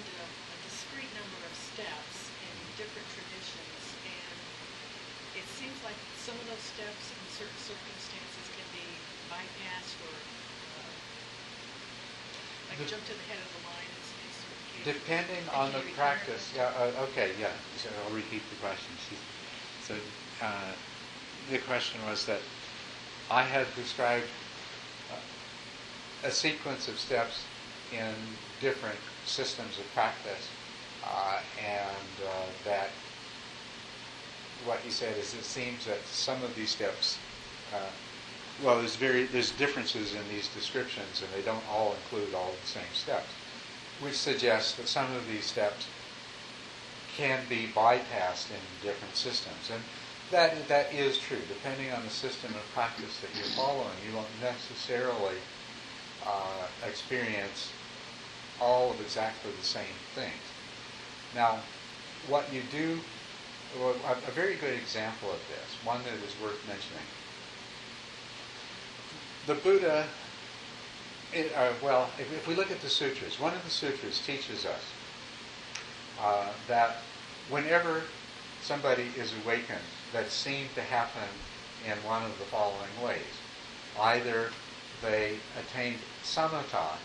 find a, a discrete number of steps in different traditions, and it seems like some of those steps in certain circumstances can be bypassed or, uh, like The- jump to the head of the line in in certain cases. Depending on the practice, yeah, uh, okay, yeah, so I'll repeat the question. So, uh, the question was that I had described uh, a sequence of steps in different systems of practice, uh, and uh, that what you said is it seems that some of these steps, uh, well, there's very there's differences in these descriptions, and they don't all include all the same steps, which suggests that some of these steps can be bypassed in different systems, and that that is true. Depending on the system of practice that you're following, you won't necessarily uh, experience all of exactly the same things. Now, what you do well, a, a very good example of this, one that is worth mentioning. The Buddha, it, uh, well, if, if we look at the sutras, one of the sutras teaches us uh, that whenever somebody is awakened, that seems to happen in one of the following ways. Either they attained samatha,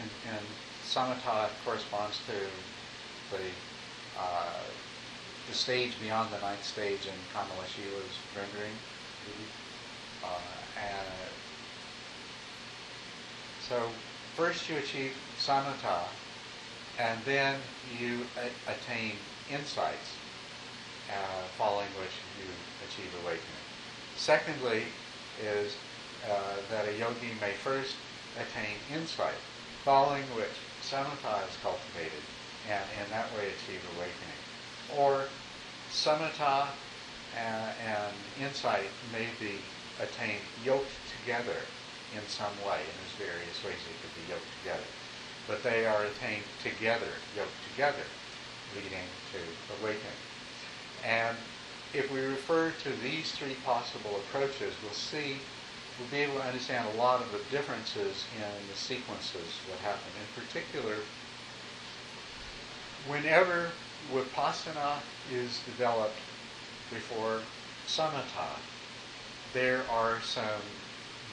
and, and samatha corresponds to the uh, the stage beyond the ninth stage in Kamalashila's rendering. Uh, and so first you achieve samatha, and then you a- attain insights, uh, following which you achieve awakening. Secondly, is uh, that a yogi may first attain insight, following which samatha is cultivated, and in that way achieve awakening or samatha and, and insight may be attained yoked together in some way, and there's various ways they could be yoked together. But they are attained together, yoked together, leading to awakening. And if we refer to these three possible approaches, we'll see, we'll be able to understand a lot of the differences in the sequences that happen. In particular, whenever vipassana is developed before samatha, there are some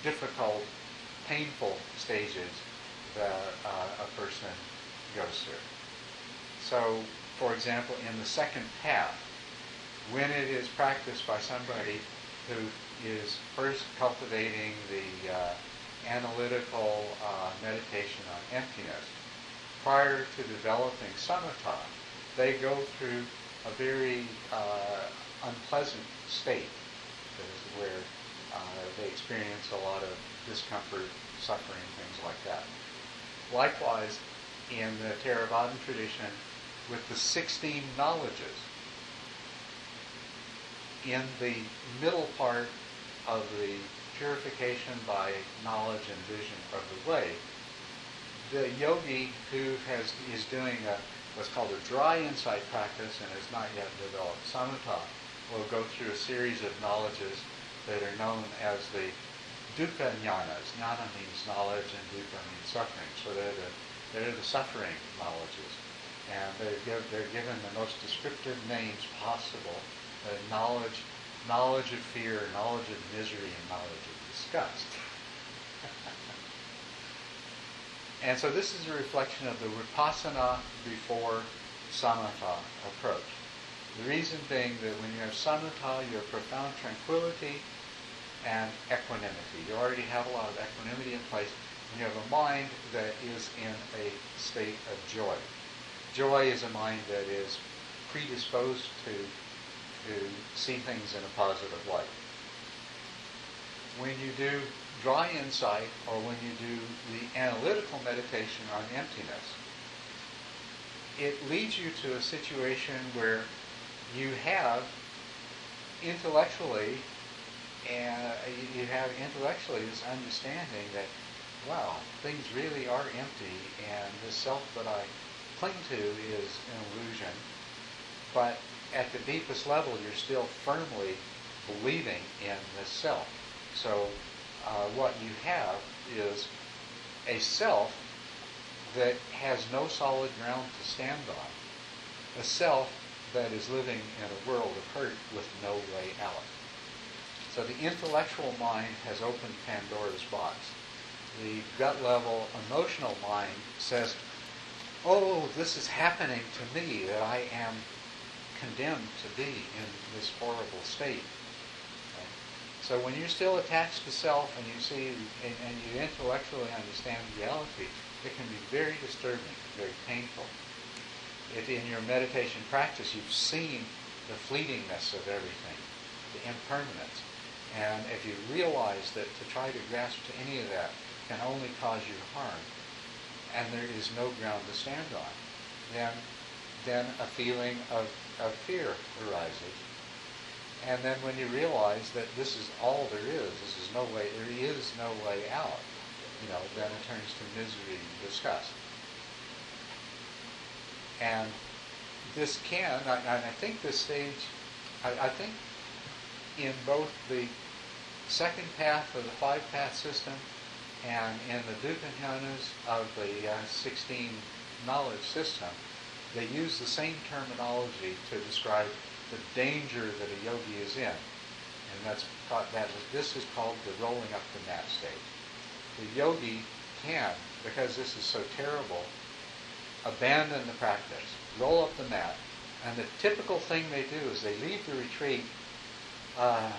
difficult, painful stages that uh, a person goes through. So, for example, in the second path, when it is practiced by somebody who is first cultivating the uh, analytical uh, meditation on emptiness, prior to developing samatha, they go through a very uh, unpleasant state where uh, they experience a lot of discomfort, suffering, things like that. Likewise, in the Theravadan tradition, with the 16 knowledges, in the middle part of the purification by knowledge and vision of the way, the yogi who has is doing a, what's called a dry insight practice and has not yet developed samatha will go through a series of knowledges that are known as the dukkha jnanas. Jnana means knowledge and dukkha means suffering. So they're the, they're the suffering knowledges. And they're, give, they're given the most descriptive names possible. The knowledge, knowledge of fear, knowledge of misery, and knowledge of disgust. and so this is a reflection of the vipassana before samatha approach. The reason being that when you have samatha, you have profound tranquility and equanimity. You already have a lot of equanimity in place, and you have a mind that is in a state of joy. Joy is a mind that is predisposed to, to see things in a positive light. When you do dry insight, or when you do the analytical meditation on emptiness, it leads you to a situation where you have intellectually and you have intellectually this understanding that wow things really are empty and the self that i cling to is an illusion but at the deepest level you're still firmly believing in the self so uh, what you have is a self that has no solid ground to stand on, a self that is living in a world of hurt with no way out. So the intellectual mind has opened Pandora's box. The gut level emotional mind says, oh, this is happening to me, that I am condemned to be in this horrible state. So when you're still attached to self and you see and, and you intellectually understand reality, it can be very disturbing, very painful. If in your meditation practice you've seen the fleetingness of everything, the impermanence, and if you realize that to try to grasp to any of that can only cause you harm, and there is no ground to stand on, then then a feeling of, of fear arises and then when you realize that this is all there is, this is no way, there is no way out, you know, then it turns to misery and disgust. And this can, I, I think this stage, I, I, think in both the second path of the five-path system and in the Dukkha of the uh, 16 knowledge system, they use the same terminology to describe the danger that a yogi is in. And that's that this is called the rolling up the mat state. The yogi can, because this is so terrible, abandon the practice, roll up the mat, and the typical thing they do is they leave the retreat, uh,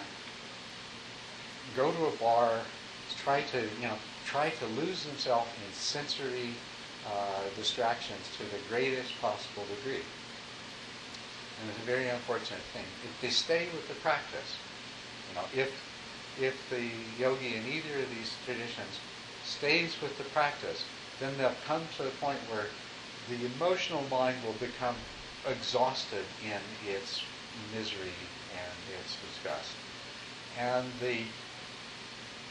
go to a bar, try to you know try to lose themselves in sensory uh, distractions to the greatest possible degree. And it's a very unfortunate thing. If they stay with the practice, you know, if if the yogi in either of these traditions stays with the practice, then they'll come to the point where the emotional mind will become exhausted in its misery and its disgust. And the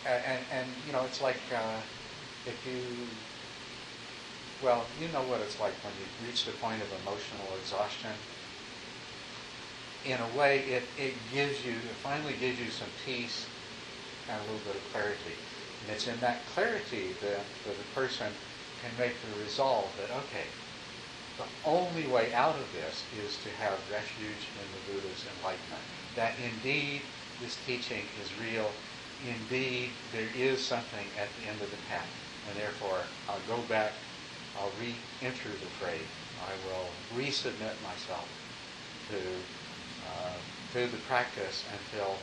and, and you know it's like uh, if you well you know what it's like when you reach the point of emotional exhaustion in a way, it, it gives you, it finally gives you some peace and a little bit of clarity. And it's in that clarity that, that the person can make the resolve that, okay, the only way out of this is to have refuge in the Buddha's enlightenment. That indeed this teaching is real. Indeed, there is something at the end of the path. And therefore, I'll go back, I'll re-enter the fray. I will resubmit myself to uh, through the practice until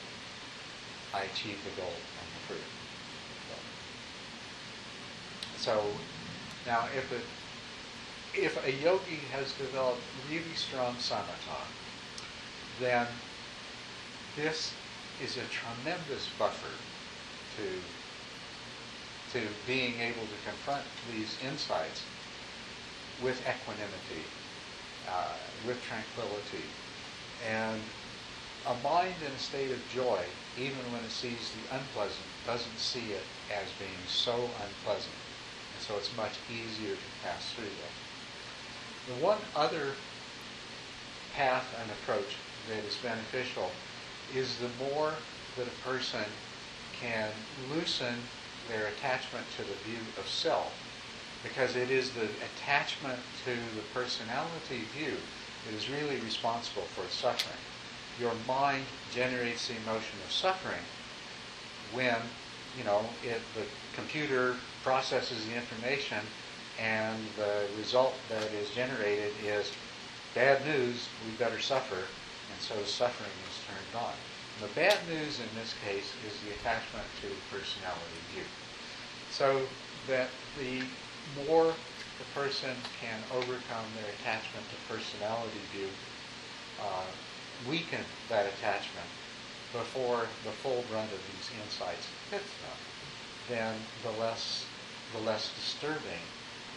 I achieve the goal and the fruit. So, now if a, if a yogi has developed really strong samatha, then this is a tremendous buffer to to being able to confront these insights with equanimity, uh, with tranquility, and a mind in a state of joy, even when it sees the unpleasant, doesn't see it as being so unpleasant. And so it's much easier to pass through that. The one other path and approach that is beneficial is the more that a person can loosen their attachment to the view of self, because it is the attachment to the personality view that is really responsible for suffering. Your mind generates the emotion of suffering when, you know, it, the computer processes the information and the result that is generated is bad news, we better suffer, and so suffering is turned on. The bad news in this case is the attachment to the personality view. So that the more the person can overcome their attachment to personality view, uh, weaken that attachment before the full brunt of these insights hits them, then the less the less disturbing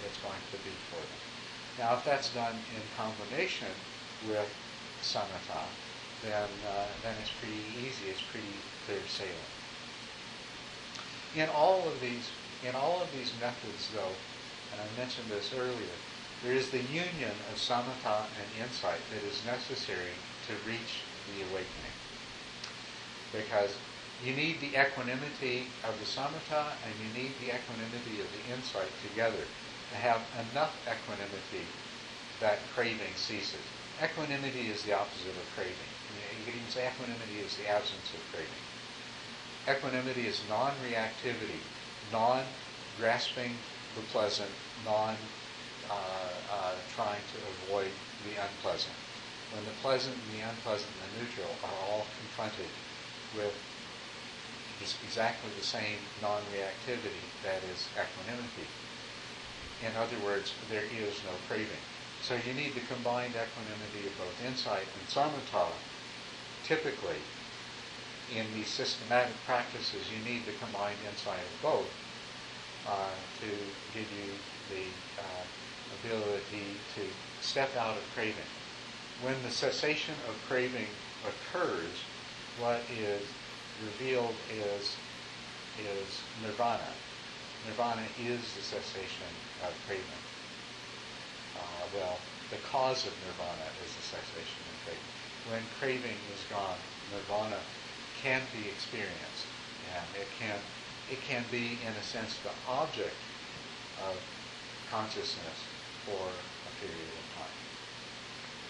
it's going to be for them. Now, if that's done in combination with samatha, then uh, then it's pretty easy. It's pretty clear sailing. In all of these in all of these methods, though, and I mentioned this earlier, there is the union of samatha and insight that is necessary to reach the awakening. Because you need the equanimity of the samatha and you need the equanimity of the insight together to have enough equanimity that craving ceases. Equanimity is the opposite of craving. You can say equanimity is the absence of craving. Equanimity is non-reactivity, non-grasping the pleasant, non uh, uh, trying to avoid the unpleasant. When the pleasant and the unpleasant and the neutral are all confronted with just exactly the same non-reactivity that is equanimity. In other words, there is no craving. So you need the combined equanimity of both insight and samatha. Typically, in these systematic practices, you need the combined insight of both uh, to give you the uh, ability to step out of craving. When the cessation of craving occurs, what is revealed is, is nirvana. Nirvana is the cessation of craving. Uh, well, the cause of nirvana is the cessation of craving. When craving is gone, nirvana can be experienced, and it can it can be, in a sense, the object of consciousness for a period of.